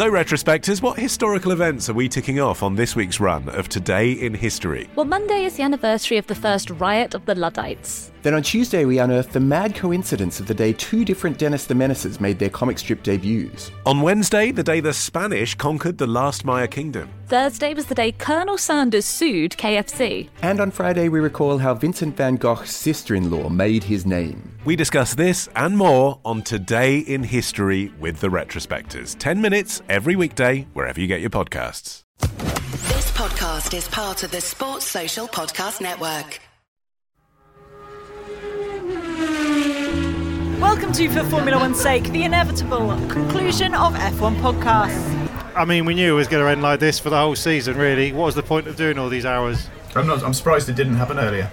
So, retrospectors, what historical events are we ticking off on this week's run of Today in History? Well, Monday is the anniversary of the first riot of the Luddites. Then on Tuesday, we unearthed the mad coincidence of the day two different Dennis the Menaces made their comic strip debuts. On Wednesday, the day the Spanish conquered the last Maya kingdom. Thursday was the day Colonel Sanders sued KFC. And on Friday, we recall how Vincent van Gogh's sister in law made his name. We discuss this and more on Today in History with the Retrospectors. 10 minutes every weekday, wherever you get your podcasts. This podcast is part of the Sports Social Podcast Network. Welcome to For Formula One's Sake, the inevitable conclusion of F1 podcasts. I mean, we knew it was going to end like this for the whole season, really. What was the point of doing all these hours? I'm not. I'm surprised it didn't happen earlier.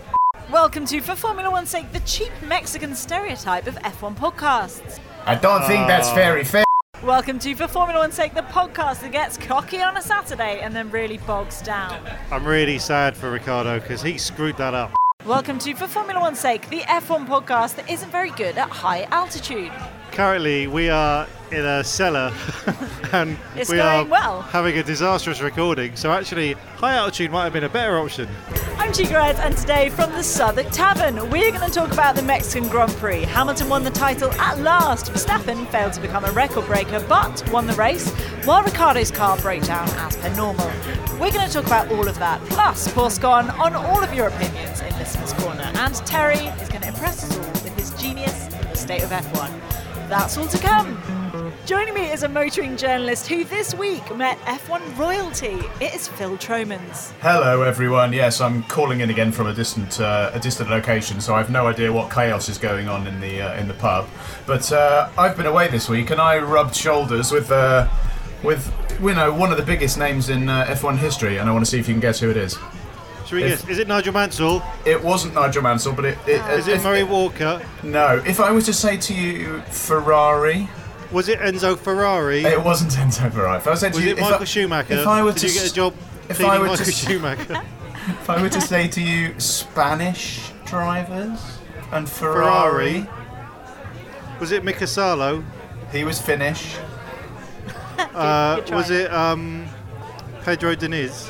Welcome to For Formula One's Sake, the cheap Mexican stereotype of F1 podcasts. I don't think that's ah. very fair. Welcome to For Formula One's Sake, the podcast that gets cocky on a Saturday and then really bogs down. I'm really sad for Ricciardo because he screwed that up. Welcome to For Formula One's Sake, the F1 podcast that isn't very good at high altitude. Currently, we are in a cellar and It's we are well. having a disastrous recording. So, actually, high altitude might have been a better option. I'm Chica Reds, and today from the Southwark Tavern, we're going to talk about the Mexican Grand Prix. Hamilton won the title at last. Verstappen failed to become a record breaker, but won the race, while Ricciardo's car broke down as per normal. We're going to talk about all of that, plus pour scone on all of your opinions in Listener's Corner. And Terry is going to impress us all with his genius in the state of F1. That's all to come. Joining me is a motoring journalist who this week met F1 royalty. It is Phil Tromans. Hello, everyone. Yes, I'm calling in again from a distant, uh, a distant location, so I've no idea what chaos is going on in the uh, in the pub. But uh, I've been away this week, and I rubbed shoulders with, uh, with you know, one of the biggest names in uh, F1 history, and I want to see if you can guess who it is. Should we If- guess? Is it Nigel Mansell? It wasn't Nigel Mansell, but it. it Is it if- Murray Walker? No. If I was to say to you Ferrari, Was it Enzo Ferrari? it wasn't Enzo Ferrari. If I said to Was you, it if I- Michael Schumacher? If I were Did to you get s- a job if cleaning I were Michael to- Schumacher? If I were to say to you Spanish drivers and Ferrari. Ferrari, Was it Mika Salo? he was Finnish. Uh, was it um, Pedro Diniz?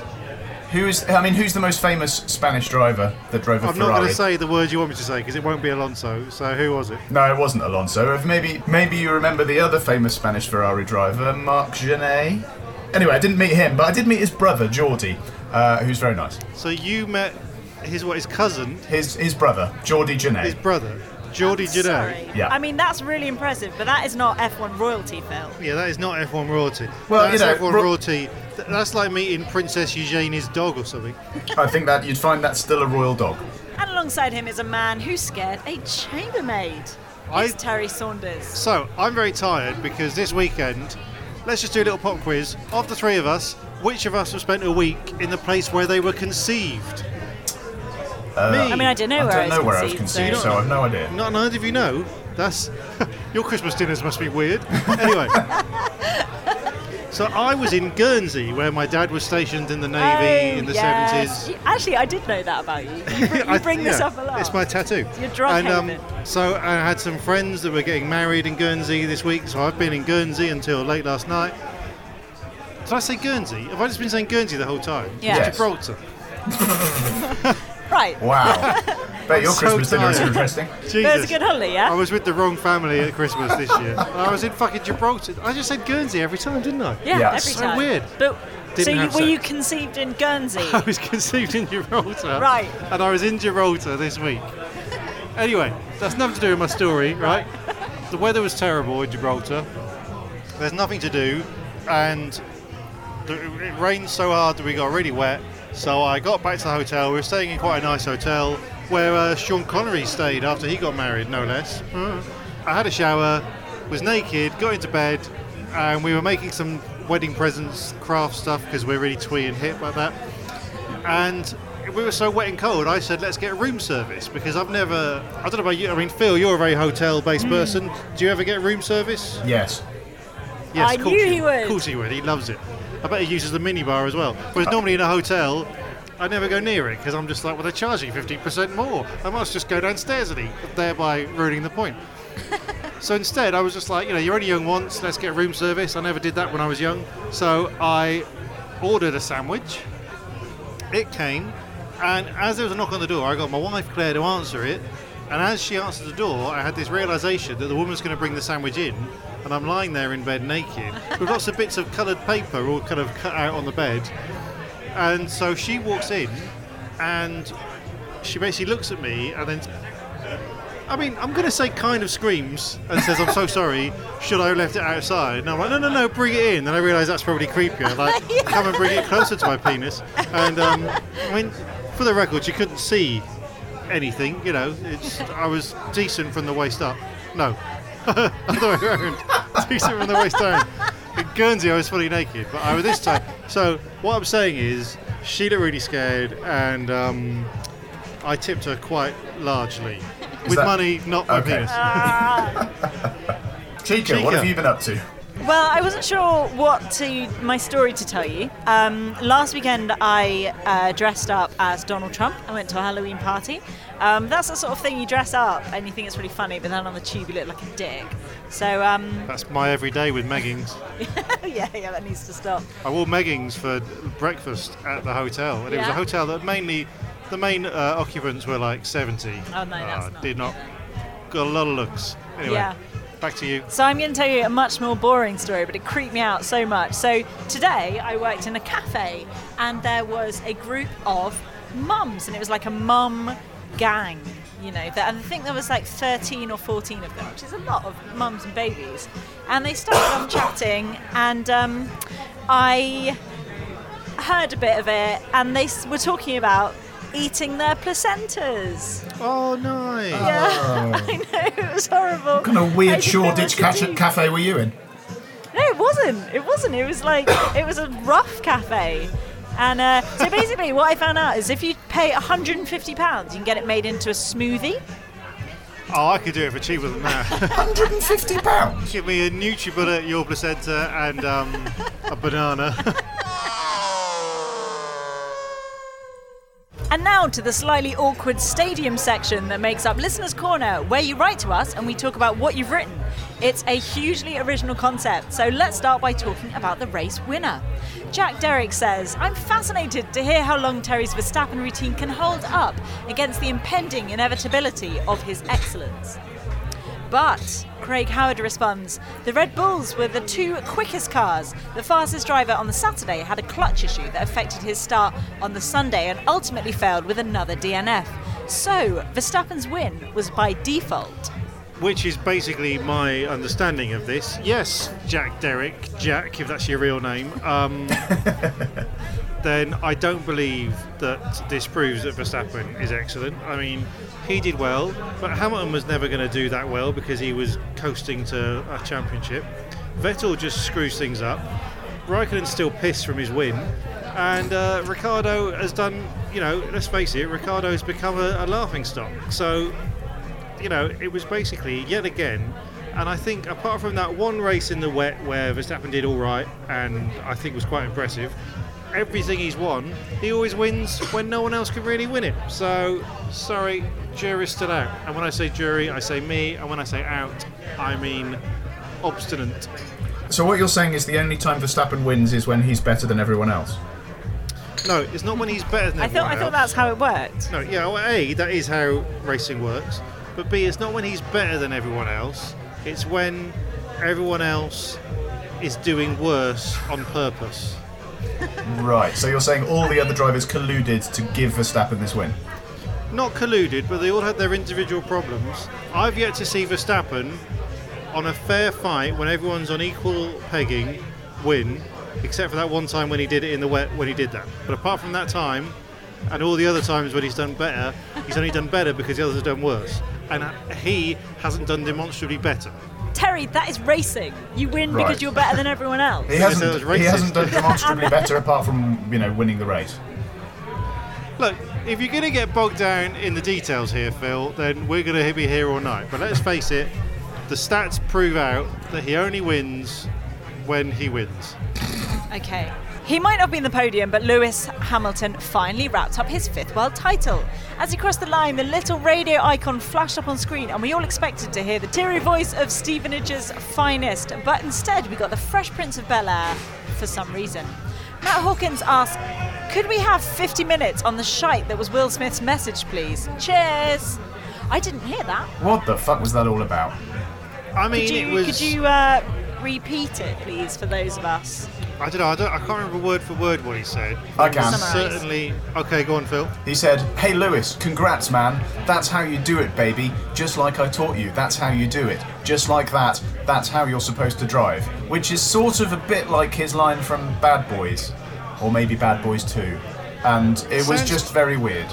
Who's I mean, who's the most famous Spanish driver that drove a I'm not Ferrari? going to say the word you want me to say because it won't be Alonso. So who was it? No, it wasn't Alonso. If Maybe maybe you remember the other famous Spanish Ferrari driver, Marc Gené. Anyway, I didn't meet him, but I did meet his brother, Jordi, uh, who's very nice. So you met his what? His cousin, His his brother, Jordi his brother, Jordi Gené. Sorry. Yeah. I mean, that's really impressive, but that is not F1 royalty, Phil. Yeah, that is not F1 royalty. Well, you that's know, F1 ro- royalty. Th- That's like meeting Princess Eugenie's dog or something. I think that you'd find that still a royal dog. And alongside him is a man who scared a chambermaid. I- It's Terry Saunders. So I'm very tired because this weekend, let's just do a little pop quiz. Of the three of us, which of us have spent a week in the place where they were conceived? Uh, Me. I mean, I don't know I where don't I know was where I was conceived, conceived, so- so I've no idea. Not neither of you know. That's your Christmas dinners must be weird. Anyway, so I was in Guernsey, where my dad was stationed in the navy Oh, in the yes. seventies. Actually, I did know that about you. You, br- you bring this yeah, up a lot. It's my tattoo. You're drug and, um. So I had some friends that were getting married in Guernsey this week. So I've been in Guernsey until late last night. Did I say Guernsey? Have I just been saying Guernsey the whole time? Yeah. Yes. Gibraltar. Right. Wow. Bet your so Christmas dinner is interesting. Jesus. That was a good holiday, yeah? I was with the wrong family at Christmas this year. I was in fucking Gibraltar. I just said Guernsey every time, didn't I? yeah, Yeah. every So time. weird. But Didn't so you, have were you conceived in Guernsey? I was conceived in Gibraltar. Right. And I was in Gibraltar this week. Anyway, that's nothing to do with my story, right? The weather was terrible in Gibraltar. There's nothing to do, and it rained so hard that we got really wet. So I got back to the hotel. We were staying in quite a nice hotel where uh, Sean Connery stayed after he got married, no less. I had a shower, was naked, got into bed, and we were making some wedding presents, craft stuff because we're really twee and hip like that. And we were so wet and cold, I said, let's get room service because I've never, I don't know about you, I mean, Phil, you're a very hotel based person. Do you ever get room service? Yes. Yes, I course knew you- he would. Of course he would, he loves it. I bet he uses the minibar as well. Whereas uh, normally in a hotel, I never go near it because I'm just like, well, they're charging 15% more. I must just go downstairs and eat, thereby ruining the point. So instead, I was just like, you know, you're only young once. Let's get room service. I never did that when I was young. So I ordered a sandwich. It came, and as there was a knock on the door, I got my wife Claire to answer it. And as she answered the door, I had this realization that the woman's going to bring the sandwich in, and I'm lying there in bed naked with lots of bits of coloured paper all kind of cut out on the bed. And so she walks in, and she basically looks at me, and then I mean, I'm going to say kind of screams and says, I'm so sorry, should I have left it outside? And I'm like, no, no, no, bring it in. And I realise that's probably creepier. Like, come and bring it closer to my penis. And, um, I mean, for the record, you couldn't see anything, you know. It's, I was decent from the waist up. No. Other way around. decent from the waist down. In Guernsey, I was fully naked, but I was this time. So, what I'm saying is, she looked really scared, and um, I tipped her quite largely. With that- money, not my Okay. penis. Chica, what have you been up to? Well, I wasn't sure what to my story to tell you. Um, last weekend, I uh, dressed up as Donald Trump. I went to a Halloween party. Um, that's the sort of thing you dress up and you think it's really funny, but then on the tube you look like a dick. So um, That's my everyday with meggings. yeah, yeah, that needs to stop. I wore meggings for breakfast at the hotel, and it was a hotel that mainly, the main uh, occupants were like 70. Oh, no, that's Uh, not. Did not, got a lot of looks. Anyway, Yeah. Back to you. So I'm going to tell you a much more boring story, but it creeped me out so much. So today I worked in a cafe, and there was a group of mums, and it was like a mum gang. You know, that, and I think there was like 13 or 14 of them, which is a lot of mums and babies. And they started on chatting, and um, I heard a bit of it, and they were talking about eating their placentas. Oh, nice. Yeah, I know it was horrible. What kind of I weird didn't know Shoreditch what to ca- do. cafe were you in? No, it wasn't. It wasn't. It was like it was a rough cafe. And uh, so basically, what I found out is if you pay 150 pounds, you can get it made into a smoothie. Oh, I could do it for cheaper than that. 150 pounds. Give me a NutriBullet, your placenta, and um, a banana. now to the slightly awkward stadium section that makes up Listener's Corner, where you write to us and we talk about what you've written. It's a hugely original concept, so let's start by talking about the race winner. Jack Derrick says, I'm fascinated to hear how long Terry's Verstappen routine can hold up against the impending inevitability of his excellence. But Craig Howard responds The Red Bulls were the two quickest cars. The fastest driver on the Saturday had a clutch issue that affected his start on the Sunday and ultimately failed with another DNF. So, Verstappen's win was by default. which is basically my understanding of this. Yes, Jack Derrick, Jack, if that's your real name, um, then I don't believe that this proves that Verstappen is excellent. I mean, he did well, but Hamilton was never going to do that well because he was coasting to a championship. Vettel just screws things up. Raikkonen's still pissed from his win. And uh, Ricciardo has done, you know, let's face it, Ricciardo has become a, a laughing stock. So you know, it was basically yet again. And I think apart from that one race in the wet where Verstappen did all right, and I think was quite impressive, everything he's won, he always wins when no one else can really win it. So, sorry, jury's still out. And when I say jury, I say me, and when I say out, I mean obstinate. So what you're saying is the only time Verstappen wins is when he's better than everyone else. No, it's not when he's better than everyone. I thought, I everyone thought that's how it worked. No, yeah, well, A, that is how racing works. But B, it's not when he's better than everyone else. It's when everyone else is doing worse on purpose. Right. So you're saying all the other drivers colluded to give Verstappen this win. Not colluded, but they all had their individual problems. I've yet to see Verstappen on a fair fight when everyone's on equal pegging win, except for that one time when he did it in the wet when he did that. But apart from that time, and all the other times when he's done better, he's only done better because the others have done worse. And he hasn't done demonstrably better. Terry, that is racing. You win Right. because you're better than everyone else. He hasn't. it was He racist. hasn't done demonstrably better apart from you know winning the race. Look, if you're going to get bogged down in the details here, Phil, then we're going to be here all night. But let's face it, the stats prove out that he only wins when he wins. Okay. He might not have been the podium, but Lewis Hamilton finally wrapped up his fifth world title. As he crossed the line, the little radio icon flashed up on screen, and we all expected to hear the teary voice of Stevenage's finest. But instead, we got the Fresh Prince of Bel Air for some reason. Matt Hawkins asked, Could we have 50 minutes on the shite that was Will Smith's message, please? Cheers! I didn't hear that. What the fuck was that all about? I mean, Could you, it was. could you uh, repeat it, please, for those of us? I don't know. I, don't, I can't remember word for word what he said. I can. Summarise. Certainly. Okay, go on, Phil. He said, Hey Lewis, congrats man. That's how you do it, baby. Just like I taught you, that's how you do it. Just like that, that's how you're supposed to drive. Which is sort of a bit like his line from Bad Boys. Or maybe Bad Boys 2. And it was just very weird.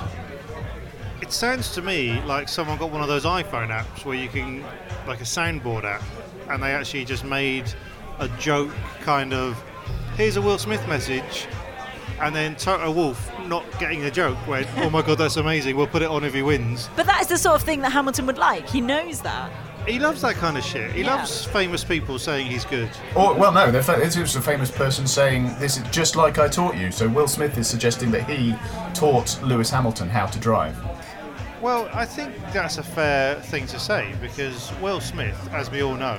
It sounds to me like someone got one of those iPhone apps where you can, like a soundboard app, and they actually just made a joke kind of, here's a Will Smith message, and then Toto Wolff not getting the joke went, oh my god, that's amazing, we'll put it on if he wins. But that is the sort of thing that Hamilton would like. He knows that. He loves that kind of shit. He Yeah. loves famous people saying he's good. Or, well, no, they're fa- it was a famous person saying, This is just like I taught you. So Will Smith is suggesting that he taught Lewis Hamilton how to drive. Well, I think that's a fair thing to say because Will Smith, as we all know,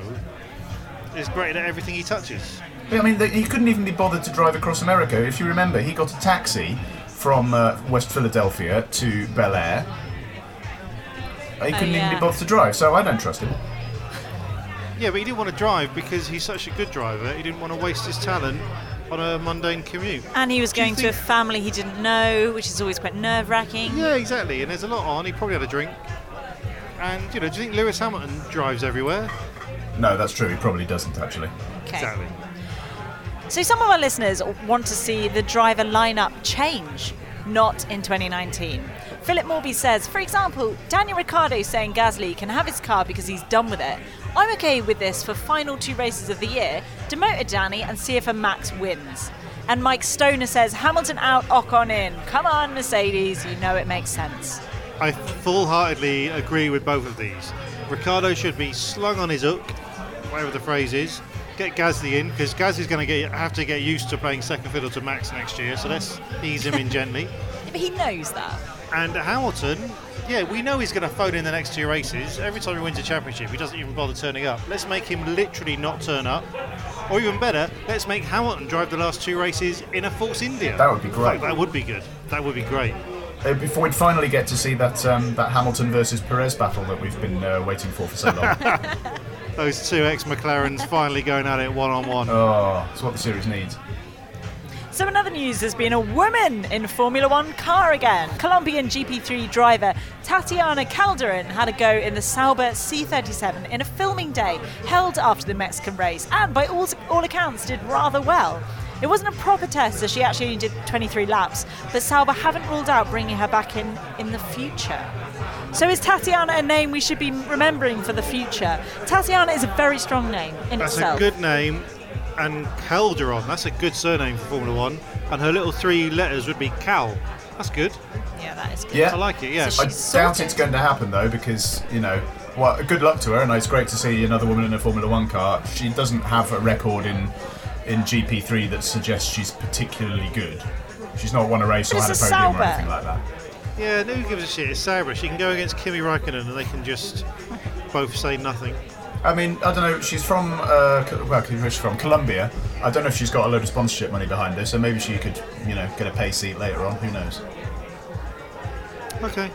is great at everything he touches. I mean, the, he couldn't even be bothered to drive across America. If you remember, he got a taxi from uh, West Philadelphia to Bel Air. He couldn't even yeah. be bothered to drive, so I don't trust him. Yeah, but he didn't want to drive because he's such a good driver. He didn't want to waste his talent on a mundane commute. And he was Do you going to a family he didn't know, which is always quite nerve wracking. Yeah, exactly. And there's a lot on. He probably had a drink. And you know, do you think Lewis Hamilton drives everywhere? No, that's true. He probably doesn't actually. Okay. Exactly. So some of our listeners want to see the driver lineup change, not in 2019. Philip Morby says, for example, Daniel Ricciardo saying Gasly can have his car because he's done with it. I'm okay with this for final two races of the year. Demote a Danny and see if a Max wins. And Mike Stoner says, Hamilton out, Ocon in. Come on, Mercedes, you know it makes sense. I full-heartedly agree with both of these. Ricciardo should be slung on his hook, whatever the phrase is. Get Gasly in because Gasly's going to get have to get used to playing second fiddle to Max next year. So let's ease him in gently. But he knows that. And Hamilton, yeah, we know he's going to phone in the next two races. Every time he wins a championship, he doesn't even bother turning up. Let's make him literally not turn up. Or even better, let's make Hamilton drive the last two races in a Force India. That would be great. That would be good. That would be great. Uh, before we'd finally get to see that um, that Hamilton versus Perez battle that we've been uh, waiting for for so long. Those two ex McLarens finally going at it one on one. oh, it's what the series needs. So in other news, there's been a woman in Formula One car again. Colombian GP3 driver Tatiana Calderon had a go in the Sauber C37 in a filming day held after the Mexican race, and by all, all accounts did rather well. It wasn't a proper test, as she actually only did 23 laps, but Sauber haven't ruled out bringing her back in in the future. So is Tatiana a name we should be remembering for the future? Tatiana is a very strong name in That's itself. a good name. And Calderon, that's a good surname for Formula One. And her little three letters would be Cal. That's good. yeah, that is good. Yeah. I like it, yeah. So I doubt it's going to happen though, because you know, well, good luck to her, and it's great to see another woman in a Formula One car. She doesn't have a record in in GP3 that suggests she's particularly good. She's not won a race But or had a it's a podium or anything like that. Yeah, who gives a shit? It's Sauber. She can go against Kimi Raikkonen and they can just both say nothing. I mean, I don't know. She's from uh, well, where's she from? Colombia. I don't know if she's got a load of sponsorship money behind her, so maybe she could, you know, get a pay seat later on. Who knows? Okay.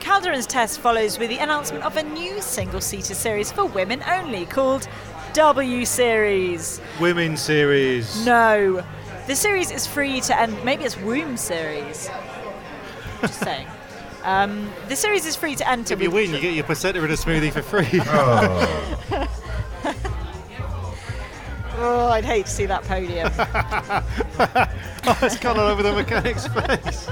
Calderon's test follows with the announcement of a new single seater series for women only called W Series. Women series. No. The series is free to end. Maybe it's Womb Series. Just saying. Um, the series is free to enter. If you win, you get your placenta in a smoothie for free. Oh, I'd hate to see that podium. oh, it's gone all over the mechanic's face.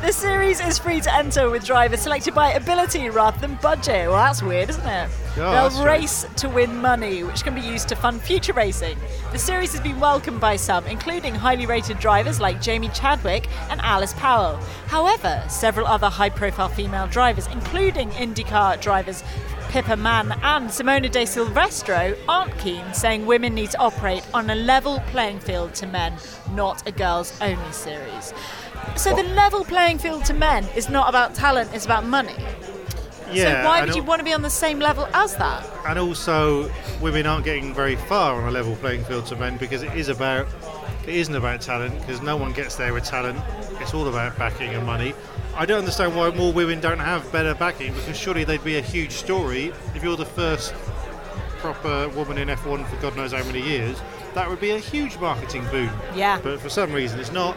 the series is free to enter with drivers selected by ability rather than budget. Well, that's weird, isn't it? Oh, that's They'll race to win money, which can be used to fund future racing. The series has been welcomed by some, including highly rated drivers like Jamie Chadwick and Alice Powell. However, several other high profile female drivers, including IndyCar drivers Pippa Mann and Simona de Silvestro aren't keen, saying women need to operate on a level playing field to men, not a girls only series. So the level playing field to men is not about talent, it's about money. Yeah, so why would you want to be on the same level as that? And also, women aren't getting very far on a level playing field to men because it is about, it isn't about talent because no one gets there with talent. It's all about backing and money. I don't understand why more women don't have better backing because surely they'd be a huge story if you're the first proper woman in F1 for God knows how many years. That would be a huge marketing boon. Yeah. But for some reason, it's not.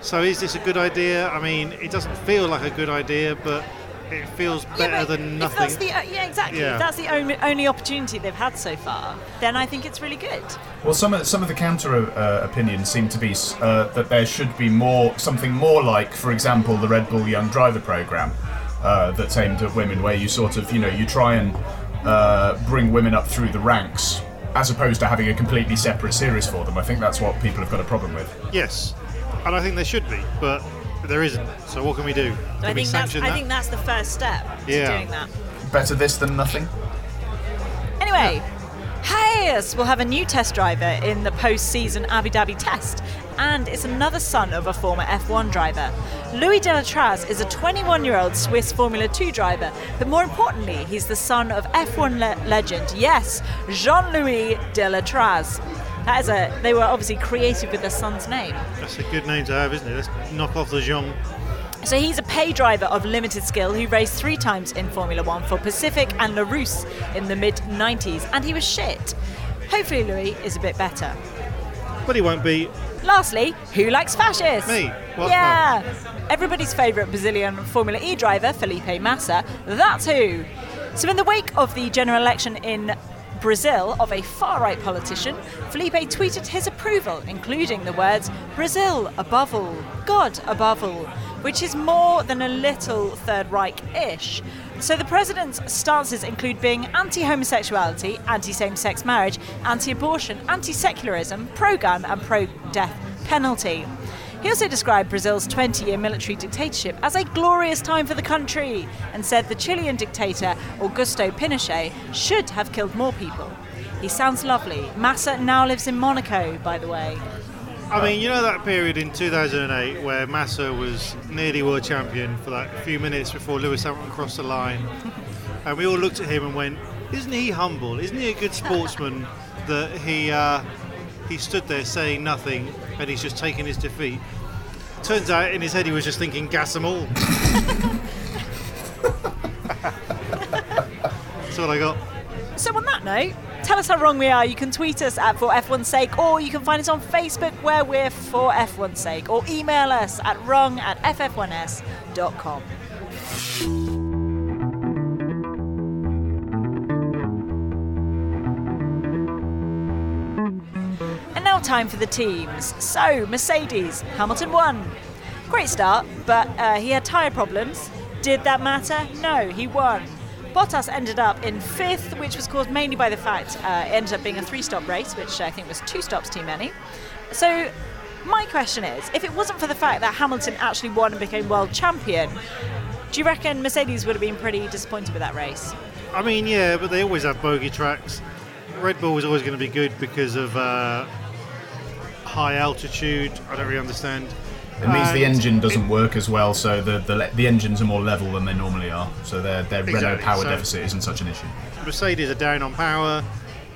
So is this a good idea? I mean, it doesn't feel like a good idea, but it feels better yeah, but than if nothing. that's the uh, yeah exactly. Yeah. If that's the only, only opportunity they've had so far, then I think it's really good. Well, some of some of the counter uh, opinions seem to be uh, that there should be more something more like, for example, the Red Bull Young Driver program uh, that's aimed at women, where you sort of you know you try and uh, bring women up through the ranks, as opposed to having a completely separate series for them. I think that's what people have got a problem with. Yes, and I think there should be, but there isn't. So what can we do? Can I think that's sanction I think that's the first step to Yeah. doing that. Better this than nothing. Anyway, Haas will have a new test driver in the post-season Abu Dhabi test, and it's another son of a former F1 driver. Louis Delétraz is a 21-year-old Swiss Formula 2 driver, but more importantly, he's the son of F1 le- legend, yes, Jean-Louis Delétraz. That is a. They were obviously creative with their son's name. That's a good name to have, isn't it? Let's knock off the Jean. So he's a pay driver of limited skill who raced three times in Formula One for Pacific and Larrousse in the mid 90s, and he was shit. Hopefully, Louis is a bit better. But he won't be. Lastly, who likes fascists? Me. What? Yeah. Everybody's favourite Brazilian Formula E driver, Felipe Massa. That's who. So, in the wake of the general election in Brazil of a far right politician, Felipe tweeted his approval, including the words Brazil above all, God above all, which is more than a little Third Reich ish. So the president's stances include being anti homosexuality, anti same sex marriage, anti abortion, anti secularism, pro gun, and pro death penalty. He also described Brazil's 20 year military dictatorship as a glorious time for the country and said the Chilean dictator Augusto Pinochet should have killed more people. He sounds lovely. Massa now lives in Monaco, by the way. I mean, you know that period in 2008 where Massa was nearly world champion for that few minutes before Lewis Hamilton crossed the line, and we all looked at him and went, "Isn't he humble? Isn't he a good sportsman that he uh, he stood there saying nothing and he's just taking his defeat?" Turns out in his head he was just thinking, "Gas them all." That's all I got. So, on that note, tell us how wrong we are. You can tweet us at For F1's Sake, or you can find us on Facebook where we're For F1's Sake, or email us at wrong at ff1s.com. now, time for the teams. So, Mercedes, Hamilton won. Great start, but uh, he had tyre problems. Did that matter? No, he won. Bottas ended up in fifth, which was caused mainly by the fact uh, it ended up being a three stop race, which I think was two stops too many. So, my question is if it wasn't for the fact that Hamilton actually won and became world champion, do you reckon Mercedes would have been pretty disappointed with that race? I mean, yeah, but they always have bogey tracks. Red Bull was always going to be good because of uh, high altitude. I don't really understand. It means the engine doesn't it- work as well, so the, the the engines are more level than they normally are. So their their Renault Exactly, power so- deficit isn't such an issue. Mercedes are down on power,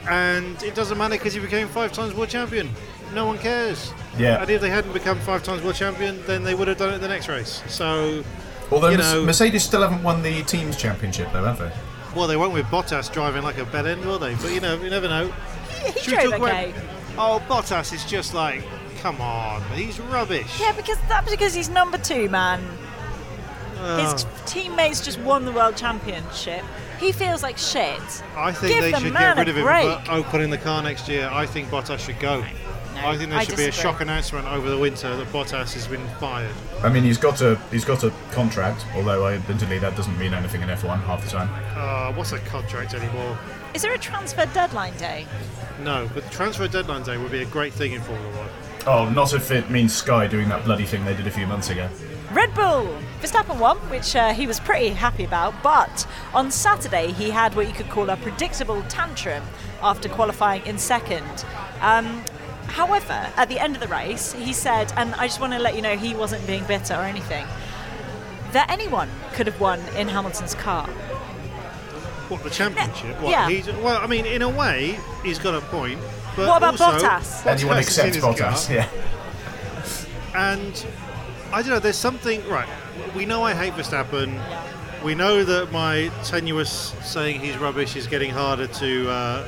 and it doesn't matter because he became five times world champion. No one cares. Yeah. And if they hadn't become five times world champion, then they would have done it the next race. So, Although you know- Mercedes still haven't won the teams championship, though, have they? well, they won't with Bottas driving like a bell end, will they? But you know, you never know. He Should we drove talk okay. about? Oh, Bottas is just like, come on, he's rubbish. Yeah, because that's because he's number two, man. His Oh. teammates just won the world championship. He feels like shit. I think Give they the should get rid of him break. and put in the car next year. I think Bottas should go. No, I think there I should be a shock announcement over the winter that Bottas has been fired. I mean, he's got a he's got a contract, although I, admittedly that doesn't mean anything in F1 half the time. Uh, what's a contract anymore? Is there a transfer deadline day? No, but transfer deadline day would be a great thing in Formula One. Oh, not if it means Sky doing that bloody thing they did a few months ago. Red Bull! Verstappen won, which uh, he was pretty happy about, but on Saturday he had what you could call a predictable tantrum after qualifying in second. Um, however, at the end of the race, he said, and I just want to let you know he wasn't being bitter or anything, that anyone could have won in Hamilton's car. What the championship? What, yeah. He's, well, I mean, in a way, he's got a point. But What about also, Bottas? Anyone Bottas is except Bottas, car, yeah. And I don't know. There's something right. We know I hate Verstappen. We know that my tenuous saying he's rubbish is getting harder to uh,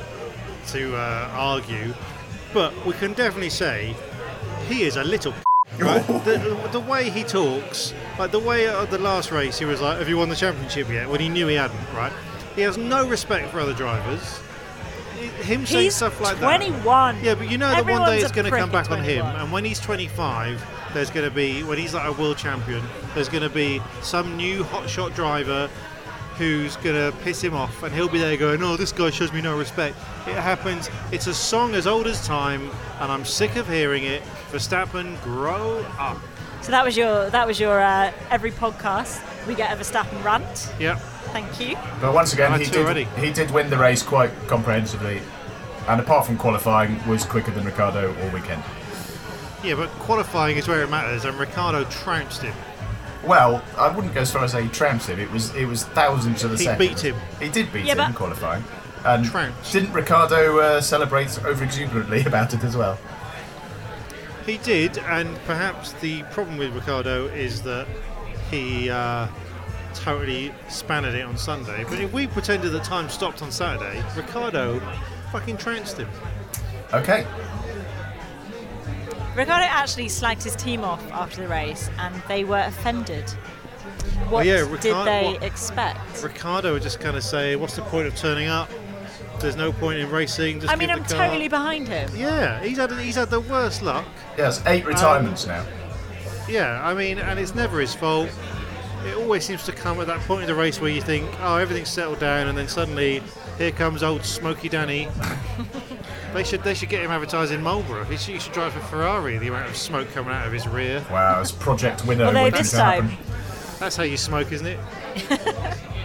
to uh, argue, but we can definitely say he is a little. Right? the, the way he talks, like the way at the last race, he was like, "Have you won the championship yet?" When he knew he hadn't. Right? He has no respect for other drivers. Him saying He's stuff like that. 21. Yeah, but you know that one day it's going to come back on him, and when he's 25, there's going to be when he's like a world champion, there's going to be some new hotshot driver who's going to piss him off, and he'll be there going, "Oh, this guy shows me no respect." It happens. It's a song as old as time, and I'm sick of hearing it. Verstappen, grow up. So that was your that was your uh, every podcast we get a Verstappen rant. Yep. Thank you. But once again, Had he did, already. he did win the race quite comprehensively. And apart from qualifying, was quicker than Ricciardo all weekend. Yeah, but qualifying is where it matters, and Ricciardo trounced him. Well, I wouldn't go as far as say he trounced him. It was it was thousands of a He second. beat him. He did beat Yeah, him in qualifying. And Trounced. didn't Ricciardo uh, celebrate over exuberantly about it as well? He did, and perhaps the problem with Ricciardo is that he uh, totally spanned it on Sunday. But if we pretended that time stopped on Saturday, Ricciardo fucking trounced him. Okay. Ricciardo actually slagged his team off after the race, and they were offended. Oh, what yeah, did they what- expect? Ricciardo would just kind of say, "What's the point of turning up? There's no point in racing. Just I mean, I'm the car." totally behind him. Yeah, he's had he's had the worst luck. Yes, eight um, retirements now. Yeah, I mean, and it's never his fault. It always seems to come at that point in the race where you think, oh, everything's settled down, and then suddenly here comes old Smoky Danny. they should they should get him advertised in Marlboro. He should, he should drive a Ferrari. The amount of smoke coming out of his rear. Wow, it's Project Winner. Although this time, That's how you smoke, isn't it?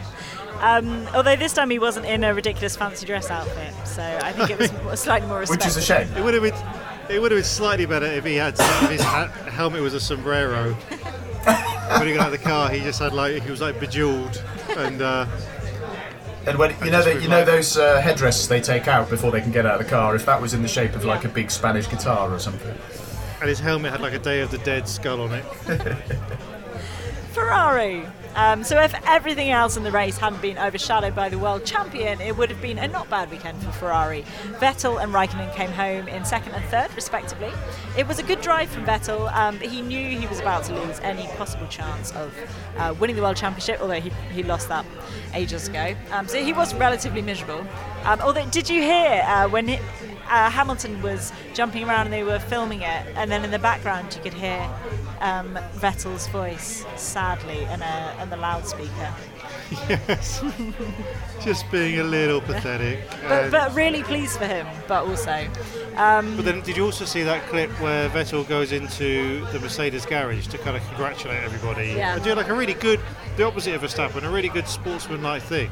Um, although this time he wasn't in a ridiculous fancy dress outfit, so I think it was slightly more Which is a shame. It would have been it would have been slightly better if he had if his hat, helmet was a sombrero. When he got out of the car, he just had like he was like bejeweled and. Uh, And when you know that with you know those uh, headdresses they take out before they can get out of the car. If that was in the shape of like a big Spanish guitar or something. and his helmet had like a Day of the Dead skull on it. Ferrari. Um, so if everything else in the race hadn't been overshadowed by the world champion, it would have been a not bad weekend for Ferrari. Vettel and Raikkonen came home in second and third, respectively. It was a good drive from Vettel, um, but he knew he was about to lose any possible chance of uh, winning the world championship, although he, he lost that ages ago. Um, so he was relatively miserable. Um, although, did you hear uh, when he, uh, Hamilton was jumping around and they were filming it, and then in the background you could hear um, Vettel's voice sadly in, a, the loudspeaker. Yes. Just being a little pathetic. But, but really pleased for him, but also. Um, but then, did you also see that clip where Vettel goes into the Mercedes garage to kind of congratulate everybody Yeah. and do like a really good, the opposite of a Verstappen, a really good sportsman-like thing.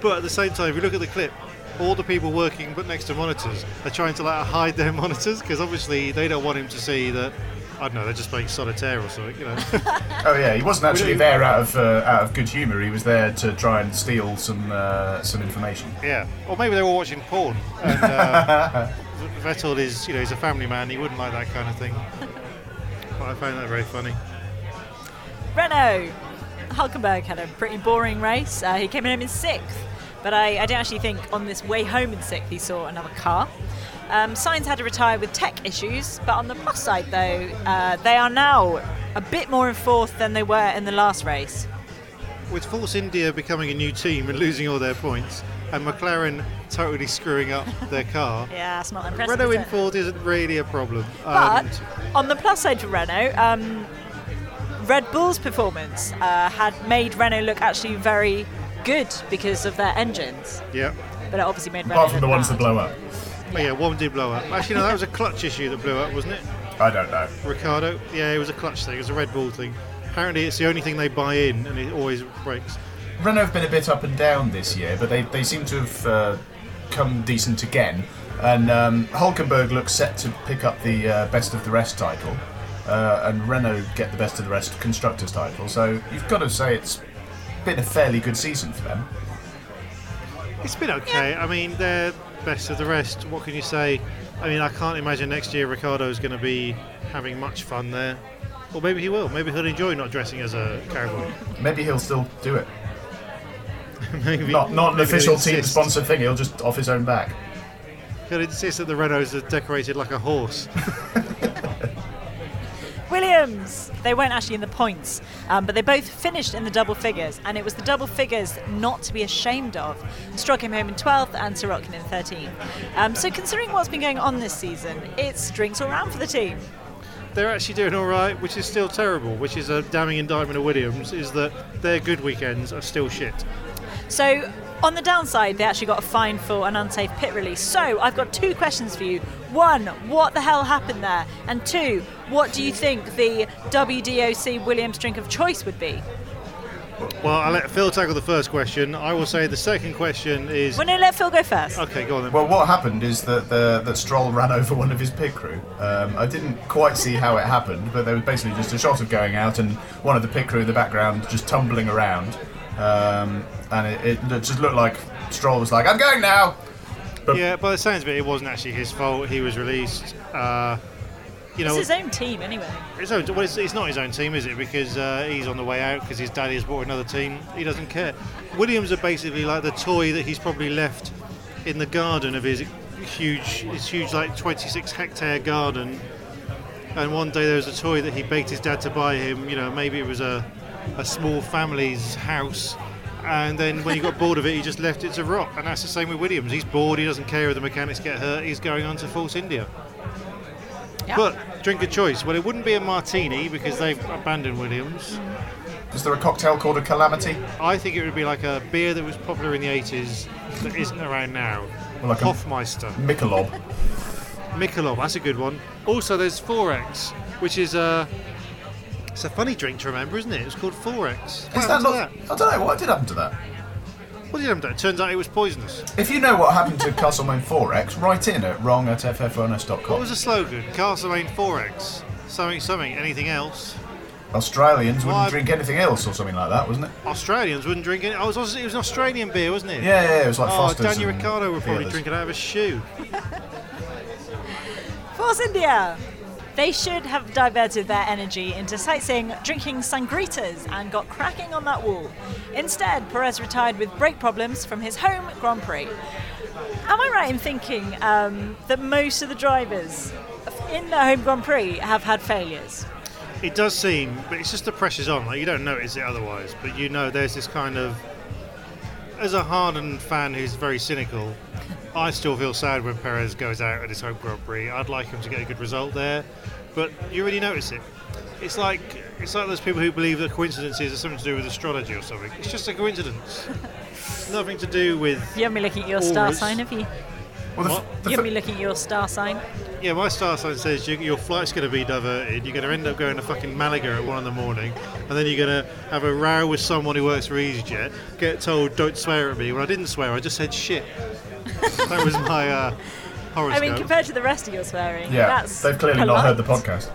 But at the same time, if you look at the clip, all the people working but next to monitors are trying to like hide their monitors because obviously they don't want him to see that. I don't know. They're just playing solitaire or something, you know. Oh yeah, he wasn't actually there out of uh, out of good humour. He was there to try and steal some uh, some information. Yeah, or maybe they were watching porn. And uh, Vettel is, you know, he's a family man. He wouldn't like that kind of thing. But I found that very funny. Renault. Hulkenberg had a pretty boring race. Uh, he came in in sixth, but I, I don't actually think on this way home in sixth he saw another car. Um, Sainz had to retire with tech issues, but on the plus side though, uh, they are now a bit more in fourth than they were in the last race. With Force India becoming a new team and losing all their points, and McLaren totally screwing up their car, Yeah, that's not impressive. Renault in it? fourth isn't really a problem. But And on the plus side for Renault, um, Red Bull's performance uh, had made Renault look actually very good because of their engines. yeah, But it obviously made Renault Apart from the look ones that blow up. Oh, yeah, one did blow up. Actually, no, that was a clutch issue that blew up, wasn't it? I don't know. Ricciardo, yeah, it was a clutch thing. It was a Red Bull thing. Apparently, it's the only thing they buy in, and it always breaks. Renault have been a bit up and down this year, but they, they seem to have uh, come decent again. And um, Hulkenberg looks set to pick up the uh, best of the rest title, uh, and Renault get the best of the rest constructors title. So you've got to say it's been a fairly good season for them. It's been okay. I mean, they're best of the rest. What can you say? I mean, I can't imagine next year Ricciardo is going to be having much fun there. Or maybe he will. Maybe he'll enjoy not dressing as a cowboy. Maybe he'll still do it. maybe Not not an maybe official team sponsored thing. He'll just off his own back. He'll insist that the Renaults are decorated like a horse. Williams. They weren't actually in the points, um, but they both finished in the double figures, and it was the double figures not to be ashamed of. Stroll came home in 12th and Sirotkin in 13th. Um, so, considering what's been going on this season, it's drinks all round for the team. They're actually doing all right, which is still terrible. Which is a damning indictment of Williams. Is that their good weekends are still shit. So, on the downside, they actually got a fine for an unsafe pit release. So, I've got two questions for you. One, what the hell happened there? And two, what do you think the WDOC Williams drink of choice would be? Well, I'll let Phil tackle the first question. I will say the second question is. Well, no, let Phil go first. Okay, go on then. Well, what happened is that the, that Stroll ran over one of his pit crew. Um, I didn't quite see how it happened, but there was basically just a shot of going out and one of the pit crew in the background just tumbling around, um, and it, it just looked like Stroll was like, "I'm going now." But yeah, by the sounds of it, it wasn't actually his fault. He was released. Uh, you know, It's his own team, anyway. His own, well, it's, it's not his own team, is it? Because uh, he's on the way out because his daddy has bought another team. He doesn't care. Williams are basically like the toy that he's probably left in the garden of his huge, his huge like 26 hectare garden. And one day there was a toy that he begged his dad to buy him. You know, maybe it was a, a small family's house. And then when he got bored of it, he just left it to rot. And that's the same with Williams. He's bored. He doesn't care if the mechanics get hurt. He's going on to Force India. Yeah. But drink of choice. Well, it wouldn't be a martini because they've abandoned Williams. is there a cocktail called a calamity? I think it would be like a beer that was popular in the 80s that isn't around now. Well, like a- Hofmeister. Michelob. Michelob, that's a good one. Also, there's Forex, which is a. It's a funny drink to remember, isn't it? It's called Forex. What Is that happened to? I don't know what did happen to that. What did happen to that? Turns out it was poisonous. If you know what happened to Castlemaine 4X, write in at wrong at What was the slogan? Castlemaine Forex. Something, something. Anything else? Australians wouldn't Why- drink anything else or something like that, wasn't it? Australians wouldn't drink it. Oh, it was, it was an Australian beer, wasn't it? Yeah, yeah, it was like Oh, Foster's Daniel and Ricciardo were probably Fearless. drinking out of a shoe. Force India! They should have diverted their energy into sightseeing, drinking sangritas, and got cracking on that wall. Instead, Perez retired with brake problems from his home Grand Prix. Am I right in thinking um, that most of the drivers in their home Grand Prix have had failures? It does seem, but it's just the pressure's on. Like you don't notice it otherwise, but you know there's this kind of. As a hardened fan who's very cynical, I still feel sad when Perez goes out at his home Grand Prix. I'd like him to get a good result there, but you really notice it. It's like it's like those people who believe that coincidences are something to do with astrology or something. It's just a coincidence. Nothing to do with. You haven't been looking at your star Always. sign, have you? Well, the, f- the You f- haven't been looking at your star sign. Yeah, my star sign says you, your flight's going to be diverted. You're going to end up going to fucking Malaga at one in the morning, and then you're going to have a row with someone who works for EasyJet. Get told, "Don't swear at me." When I didn't swear, I just said shit. That was my uh, I mean, compared to the rest of your swearing, yeah, that's they've clearly not heard the podcast.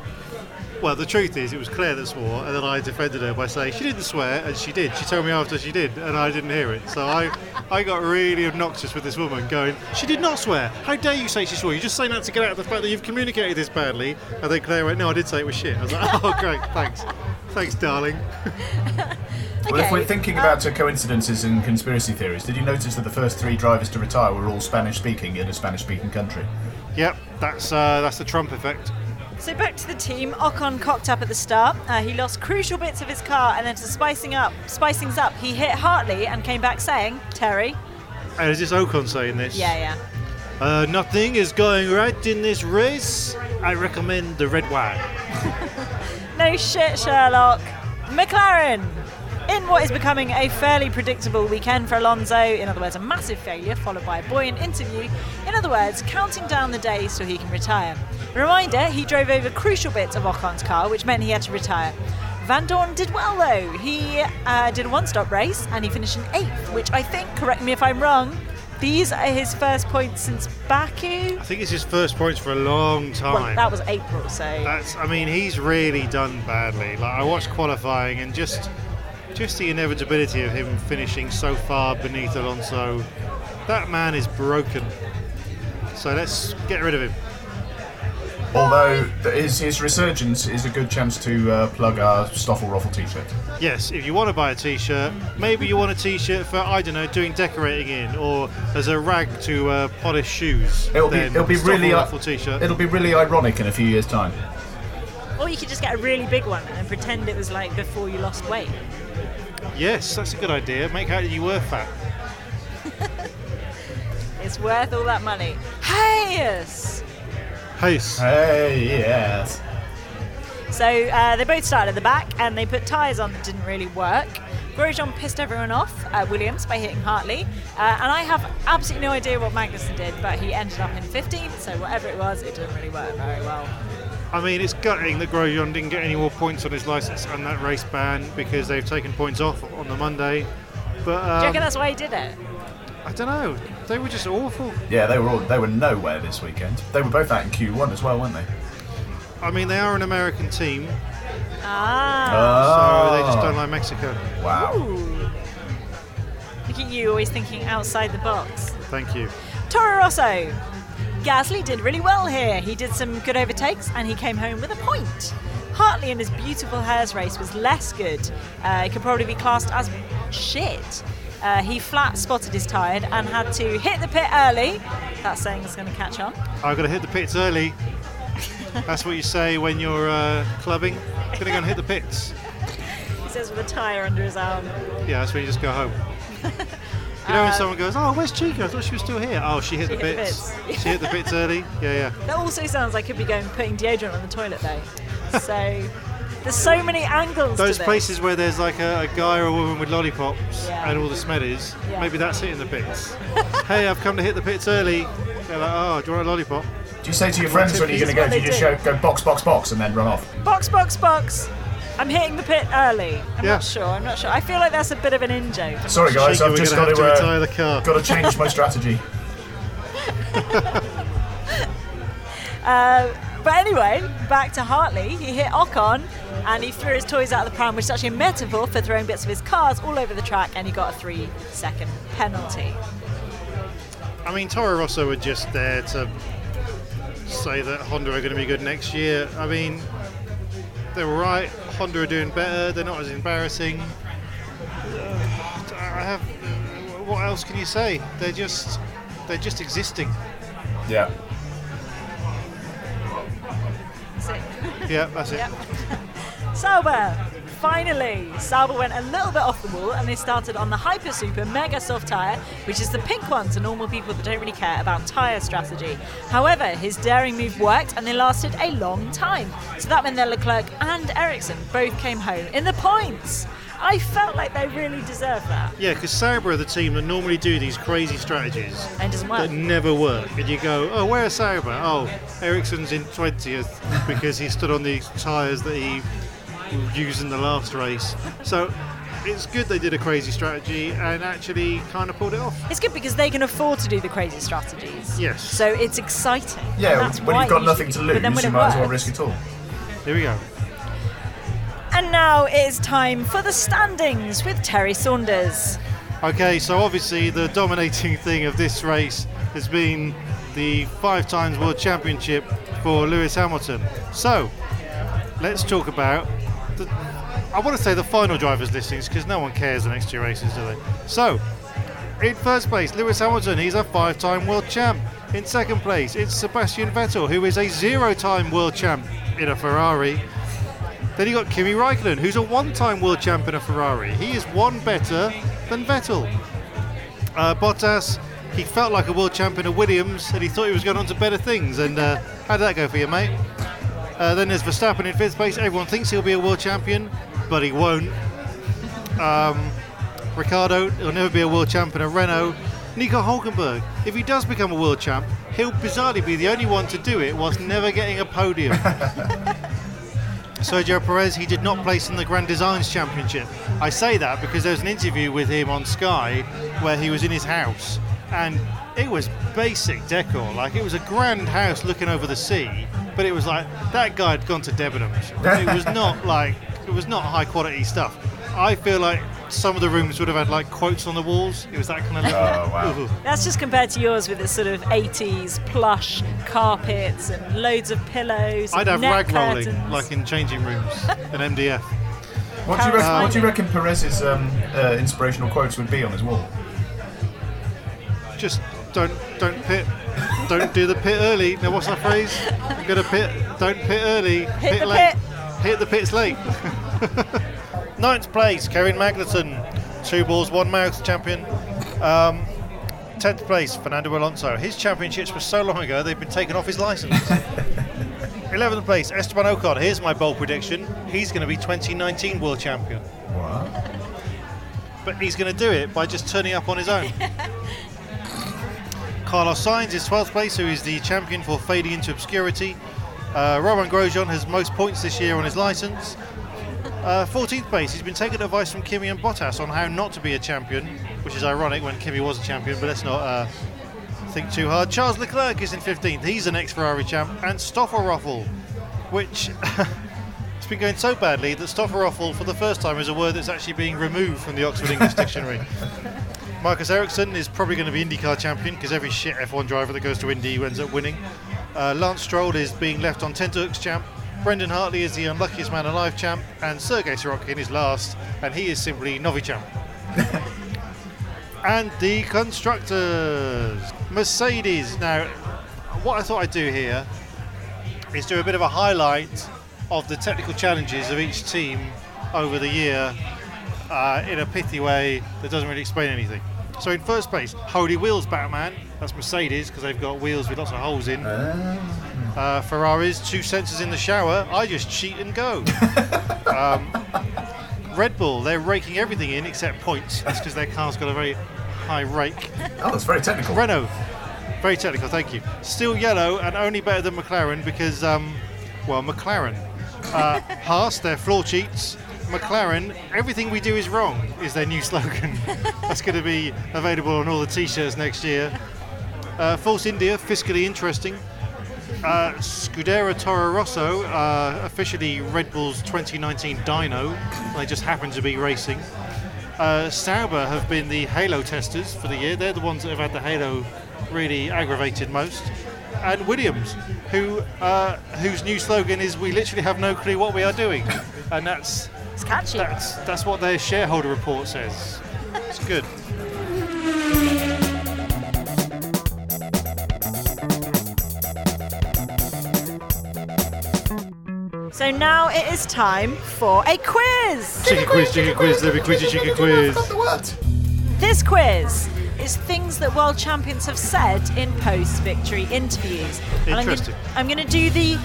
Well, the truth is, it was Claire that swore, and then I defended her by saying she didn't swear, and she did. She told me after she did, and I didn't hear it. So I, I got really obnoxious with this woman, going, "She did not swear. How dare you say she swore? You're just saying that to get out of the fact that you've communicated this badly." And then Claire went, "No, I did say it was shit." I was like, "Oh, great, thanks, thanks, darling." Well, if we're thinking about uh, coincidences and conspiracy theories, did you notice that the first three drivers to retire were all Spanish-speaking in a Spanish-speaking country? Yep, that's uh, that's the Trump effect. So back to the team. Ocon cocked up at the start. Uh, he lost crucial bits of his car, and then to spicing up, spice things up, he hit Hartley and came back saying, "Terry, And is this Ocon saying this? yeah, yeah." Uh, nothing is going right in this race. I recommend the red wine. No shit, Sherlock. McLaren. In what is becoming a fairly predictable weekend for Alonso, in other words, a massive failure followed by a buoyant interview, in other words, counting down the days so he can retire. Reminder, he drove over crucial bits of Ocon's car, which meant he had to retire. Vandoorne did well though. He uh, did a one stop race and he finished in eighth, which I think, correct me if I'm wrong, these are his first points since Baku. I think it's his first points for a long time. Well, that was April, so. That's. I mean, he's really done badly. Like I watched qualifying and just, just the inevitability of him finishing so far beneath Alonso. That man is broken. So let's get rid of him. Although his, his resurgence is a good chance to uh, plug our Stoffel Ruffle t-shirt. Yes, if you want to buy a T-shirt, maybe you want a T-shirt for I don't know, doing decorating in, or as a rag to uh, polish shoes. It'll be then it'll be Stoffel really uh, Ruffle T-shirt. it'll be really ironic in a few years' time. Or you could just get a really big one and pretend it was like before you lost weight. Yes, that's a good idea. Make out that you were fat. It's worth all that money. Hey! yes. Hey, Hey, yes. So uh, they both started at the back and they put tyres on that didn't really work. Grosjean pissed everyone off, uh, Williams, by hitting Hartley. Uh, and I have absolutely no idea what Magnussen did, but he ended up in 15th, so whatever it was, it didn't really work very well. I mean, it's gutting that Grosjean didn't get any more points on his license and that race ban because they've taken points off on the Monday. But Do you um, reckon that's why he did it? I don't know. They were just awful. Yeah, they were all, they were nowhere this weekend. They were both out in Q1 as well, weren't they? I mean, they are an American team, Ah. so they just don't like Mexico. Wow. Ooh. Look at you, always thinking outside the box. Thank you. Toro Rosso. Gasly did really well here. He did some good overtakes and he came home with a point. Hartley in his beautiful hairs race was less good. Uh, it could probably be classed as shit. Uh, he flat spotted his tyre and had to hit the pit early. That saying is going to catch on. I've got to hit the pits early. That's what you say when you're uh, clubbing. Gonna go and hit the pits. He says with a tyre under his arm. Yeah, that's when you just go home. You know when uh, someone goes, "Oh, where's Chica? I thought she was still here." Oh, she hit She the hit the pits. pits. she hit the pits early. Yeah, yeah. That also sounds like could be going putting deodorant on the toilet though. So there's so many angles. Those to this. places where there's like a, a guy or a woman with lollipops Yeah. and all the smellies, Yeah. maybe that's hitting the pits. hey, I've come to hit the pits early. They're like, oh, do you want a lollipop? Do you say to your friends when you're going to go, do you just do. show, go box, box, box and then run off? Box, box, box. I'm hitting the pit early. I'm Yeah. not sure. I'm not sure. I feel like that's a bit of an in joke. Sorry guys, Chica, I've just got to, to retire uh, the car. got to change my strategy. Uh, but anyway, back to Hartley. He hit Ocon and he threw his toys out of the pram, which is actually a metaphor for throwing bits of his cars all over the track, and he got a three second penalty. I mean, Toro Rosso were just there to say that Honda are going to be good next year. I mean, they were right. Honda are doing better. They're not as embarrassing. I have. What else can you say? They're just. They're just existing. Yeah. That's it. Yeah, that's it. Yep. Sauber. Finally, Sauber went a little bit off the wall and they started on the Hyper Super Mega Soft tyre, which is the pink one to normal people that don't really care about tyre strategy. However, his daring move worked and they lasted a long time. So that meant that Leclerc and Ericsson both came home in the points. I felt like they really deserved that. Yeah, because Sauber are the team that normally do these crazy strategies And doesn't work. that never work. And you go, oh, where's Sauber? Oh, Ericsson's in 20th because he stood on the tyres that he used in the last race. So it's good they did a crazy strategy and actually kind of pulled it off. It's good because they can afford to do the crazy strategies. Yes. So it's exciting. and Yeah, that's when why you've got you nothing should- to lose, then you it might as well risk it all. Here we go. And now it is time for the standings with Terry Saunders. Okay, so obviously the dominating thing of this race has been the five times world championship for Lewis Hamilton. So let's talk about the. I want to say the final drivers' listings because no one cares the next two races, do they? So, in first place, Lewis Hamilton, he's a five time world champ. In second place, it's Sebastian Vettel, who is a zero time world champ in a Ferrari. Then you got Kimi Raikkonen, who's a one-time world champ in a Ferrari. He is one better than Vettel. Uh, Bottas, he felt like a world champ in a Williams, and he thought he was going on to better things. And uh, how did that go for you, mate? Uh, then there's Verstappen in fifth place. Everyone thinks he'll be a world champion, but he won't. Um, Ricciardo, he'll never be a world champion at Renault. Nico Hulkenberg, if he does become a world champ, he'll bizarrely be the only one to do it whilst never getting a podium. Sergio Perez, he did not place in the Grand Designs Championship. I say that because there was an interview with him on Sky where he was in his house and it was basic decor. Like it was a grand house looking over the sea, but it was like that guy had gone to Debenhams. It was not like it was not high quality stuff. I feel like some of the rooms would have had like quotes on the walls. It was that kind of. Oh, wow. That's just compared to yours with the sort of 80s plush carpets and loads of pillows. I'd have and net rag rolling like in changing rooms and MDF. What do you reckon, what do you reckon Perez's um, uh, inspirational quotes would be on his wall? Just don't don't pit, don't do the pit early. Now what's that phrase? You got to pit, don't pit early, Hit the late, pit. hit the pits late. Ninth place, Kevin Magnussen, two balls, one mouth champion. Um, Tenth place, Fernando Alonso. His championships were so long ago they've been taken off his license. Eleventh place, Esteban Ocon. Here's my bold prediction: he's going to be 2019 world champion. What? but he's going to do it by just turning up on his own. Carlos Sainz is 12th place, who is the champion for fading into obscurity. Uh, Romain Grosjean has most points this year on his license. Uh, 14th place, he's been taking advice from Kimi and Bottas on how not to be a champion, which is ironic when Kimi was a champion, but let's not uh, think too hard. Charles Leclerc is in 15th, he's an ex Ferrari champ, and Stoffel which it's been going so badly that Stoffel for the first time is a word that's actually being removed from the Oxford English Dictionary. Marcus Ericsson is probably going to be IndyCar champion because every shit F1 driver that goes to Indy ends up winning. Uh, Lance Stroll is being left on tenterhooks champ. Brendan Hartley is the unluckiest man alive champ, and Sergey Sirotkin is last, and he is simply Novi champ. and the constructors, Mercedes. Now, what I thought I'd do here is do a bit of a highlight of the technical challenges of each team over the year uh, in a pithy way that doesn't really explain anything. So in first place, Holy Wheels Batman. That's Mercedes because they've got wheels with lots of holes in. Uh, Ferraris, two sensors in the shower. I just cheat and go. um, Red Bull, they're raking everything in except points. That's because their car's got a very high rake. Oh, that's very technical. Renault, very technical, thank you. Still yellow and only better than McLaren because, um, well, McLaren. Uh, Haas, they're floor cheats. McLaren, everything we do is wrong, is their new slogan. That's going to be available on all the t shirts next year. Uh, False India, fiscally interesting. Uh, Scuderia Toro Rosso, uh, officially Red Bull's 2019 dyno. They just happen to be racing. Uh, Sauber have been the halo testers for the year. They're the ones that have had the halo really aggravated most. And Williams, who uh, whose new slogan is "We literally have no clue what we are doing," and that's It's catchy. that's that's what their shareholder report says. It's good. So now it is time for a quiz. Chicken quiz, chicken quiz, let me quiz you, chicken quiz. What? This quiz is things that world champions have said in post-victory interviews. And Interesting. I'm going to do the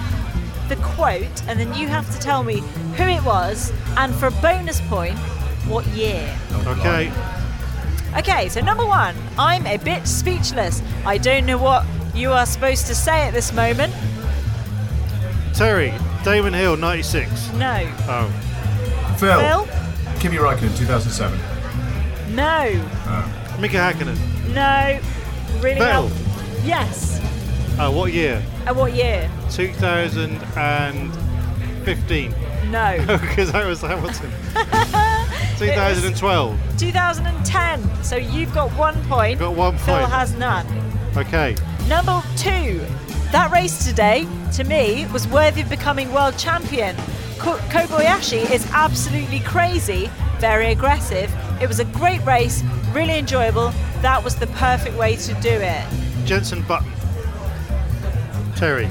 the quote, and then you have to tell me who it was, and for a bonus point, what year. Okay. Okay, so number one, I'm a bit speechless. I don't know what you are supposed to say at this moment. Terry, Damon Hill, 96. No. Oh. Phil. Phil? Kimi Raikkonen, 2007. No. Oh. Mika Hakkinen. No. Really Vettel. help. Yes. Oh, what year? And what year? 2015. No. Because that was Hamilton. 2012. 2010. So you've got one point. Got one point. Phil has none. Okay. Number two. That race today, to me, was worthy of becoming world champion. Ko- Kobayashi is absolutely crazy, very aggressive. It was a great race, really enjoyable. That was the perfect way to do it. Jenson Button. Terry.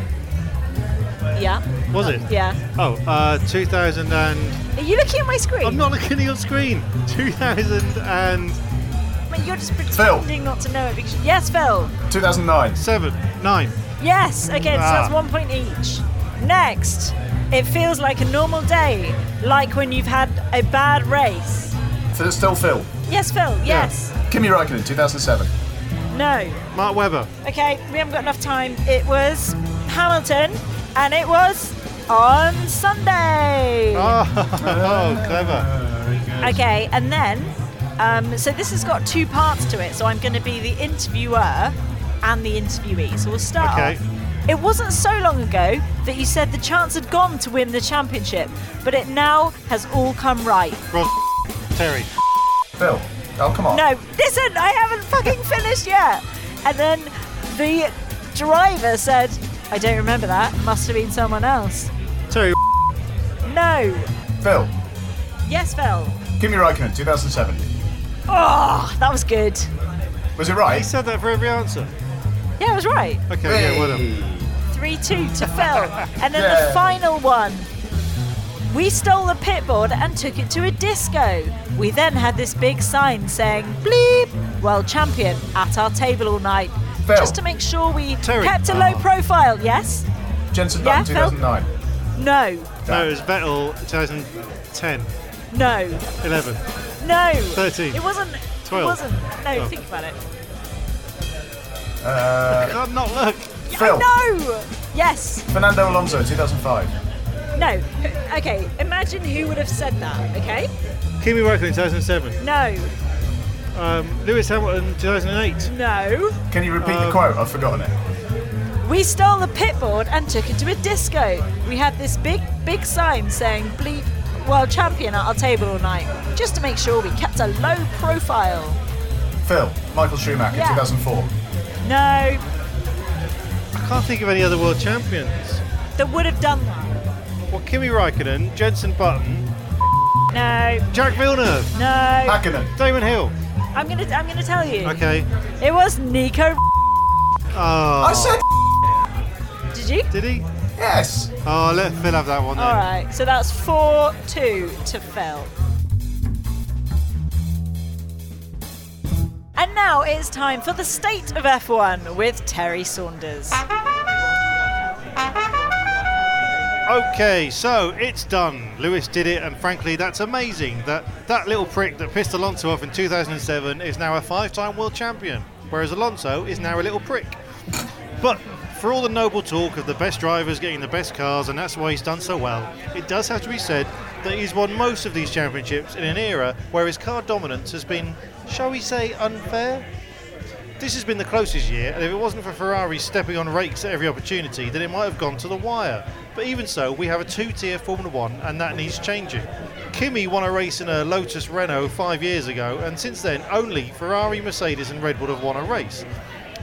Yeah. Was it? Yeah. Oh, uh, 2000 and. Are you looking at my screen? I'm not looking at your screen. 2007. I mean, you're just pretending not to know it because. Yes, Phil. 2009. Seven. 9. Yes. Okay, so Ah. that's one point each. Next, it feels like a normal day, like when you've had a bad race. So it's still Phil. Yes, Phil. Yes. Kimi Räikkönen, 2007. No. Mark Webber. Okay, we haven't got enough time. It was Hamilton, and it was on Sunday. Oh, clever. Okay, and then, um, so this has got two parts to it. So I'm going to be the interviewer and the interviewee. So we'll start Okay. off. It wasn't so long ago that you said the chance had gone to win the championship, but it now has all come right. Ross. Terry. Phil. Oh, come on. No, listen, I haven't fucking finished yet. And then the driver said, I don't remember that. Must have been someone else. Terry. No. Phil. Yes, Phil. Kimi Räikkönen, 2007. Oh, that was good. Was it right? He said that for every answer. Yeah, it was right. Okay, yeah, well done. 3 2 to Phil. And then Yeah. the final one. We stole the pitboard and took it to a disco. We then had this big sign saying, bleep, world champion at our table all night. Phil. Just to make sure we Terry. kept a low profile, yes? Jenson Yeah, Button, Phil? 2009. No, No, it was Vettel 2010. no, 11. no. 13. It wasn't. 12. It wasn't. No, Oh. think about it. Uh, God, not look. Phil. No! Yes. Fernando Alonso, 2005. No. Okay, imagine who would have said that, okay? Kimi Räikkönen 2007. No. Um, Lewis Hamilton 2008. No. Can you repeat the Um, quote? I've forgotten it. We stole the pitboard and took it to a disco. We had this big, big sign saying bleep world champion at our table all night, just to make sure we kept a low profile. Phil. Michael Schumacher, Yeah. 2004. No, I can't think of any other world champions. that would have done that. Well, Kimi Räikkönen, Jenson Button, No, Jacques Villeneuve, no. Hakkinen. Damon Hill. I'm gonna, I'm gonna tell you. Okay. It was Nico. Oh, I said Did you? Did he? yes. Oh, let Phil have that one then. All right. So that's four two to Phil. And now it's time for the state of F1 with Terry Saunders. Okay, so it's done. Lewis did it, and frankly, that's amazing. That that little prick that pissed Alonso off in 2007 is now a five-time world champion, whereas Alonso is now a little prick. But for all the noble talk of the best drivers getting the best cars, and that's why he's done so well, it does have to be said that he's won most of these championships in an era where his car dominance has been, shall we say, unfair. This has been the closest year, and if it wasn't for Ferrari stepping on rakes at every opportunity, then it might have gone to the wire. But even so, we have a two-tier Formula One, and that needs changing. Kimi won a race in a Lotus Renault five years ago, and since then, only Ferrari, Mercedes, and Red Bull have won a race.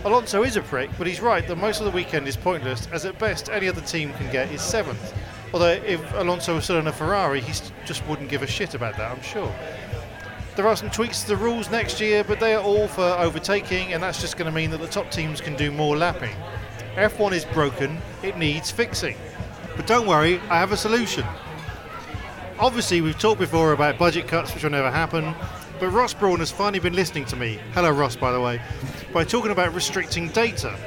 Alonso is a prick, but he's right that most of the weekend is pointless, as at best any other team can get is seventh. Although if Alonso was still in a Ferrari, he just wouldn't give a shit about that, I'm sure. There are some tweaks to the rules next year, but they are all for overtaking, and that's just going to mean that the top teams can do more lapping. F1 is broken, it needs fixing. But don't worry, I have a solution. Obviously, we've talked before about budget cuts, which will never happen, but Ross Brawn has finally been listening to me. Hello, Ross, by the way, by talking about restricting data.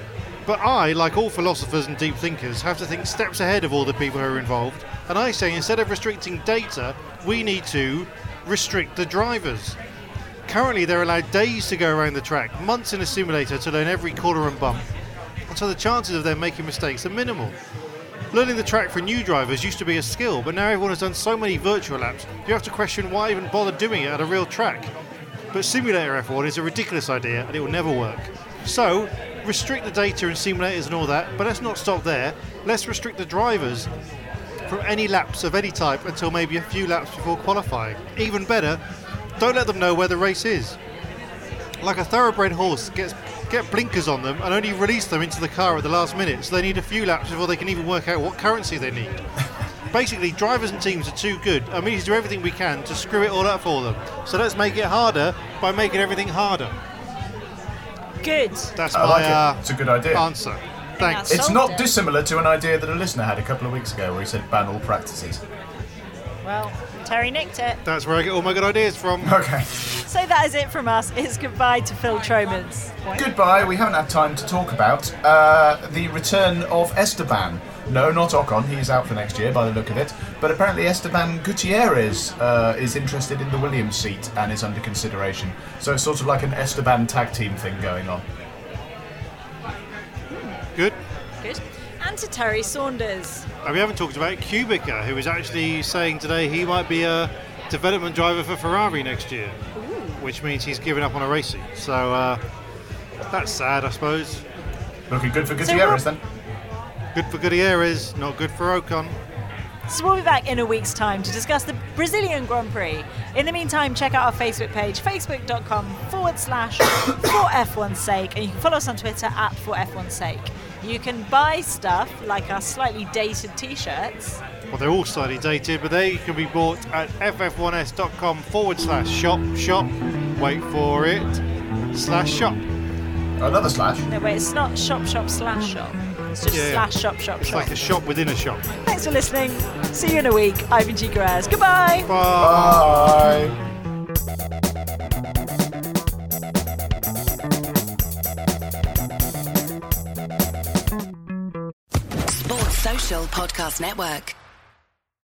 But I, like all philosophers and deep thinkers, have to think steps ahead of all the people who are involved, and I say instead of restricting data, we need to restrict the drivers. Currently, they're allowed days to go around the track, months in a simulator to learn every corner and bump, and so the chances of them making mistakes are minimal. Learning the track for new drivers used to be a skill, but now everyone has done so many virtual laps, you have to question why even bother doing it at a real track. But simulator F1 is a ridiculous idea and it will never work. So, restrict the data in simulators and all that, but let's not stop there. Let's restrict the drivers from any laps of any type until maybe a few laps before qualifying. Even better, don't let them know where the race is. Like a thoroughbred horse, gets get blinkers on them and only release them into the car at the last minute, so they need a few laps before they can even work out what currency they need. Basically, drivers and teams are too good, and we need to do everything we can to screw it all up for them. So let's make it harder by making everything harder. Good. That's I my like it. uh, It's a good idea. answer. Thanks. It's not it. dissimilar to an idea that a listener had a couple of weeks ago where he said ban all practices. Well, Terry nicked it. That's where I get all my good ideas from. Okay. So that is it from us. It's goodbye to Phil Tromans. Goodbye. We haven't had time to talk about uh, the return of Esteban. No, not Ocon. He's out for next year by the look of it. But apparently Esteban Gutierrez uh, is interested in the Williams seat and is under consideration. So it's sort of like an Esteban tag team thing going on. Good. Good. And to Terry Saunders. And we haven't talked about Kubica, who is actually saying today he might be a development driver for Ferrari next year, which means he's given up on a racing. So uh, that's sad, I suppose. Looking good for So Gutierrez what- then. Good for Gutierrez, not good for Ocon. So we'll be back in a week's time to discuss the Brazilian Grand Prix. In the meantime, check out our Facebook page, facebook.com forward slash for F1's sake, and you can follow us on Twitter at for F1's sake. You can buy stuff like our slightly dated t-shirts. Well, they're all slightly dated, but they can be bought at ff1s.com forward slash shop shop. Wait for it. Slash shop. Another slash. No, wait, it's not shop shop slash shop. It's just Yeah. slash shop shop It's shop. like a shop within a shop. Thanks for listening. See you in a week. Ivan G. Graz. Goodbye. Bye. Bye. Podcast Network.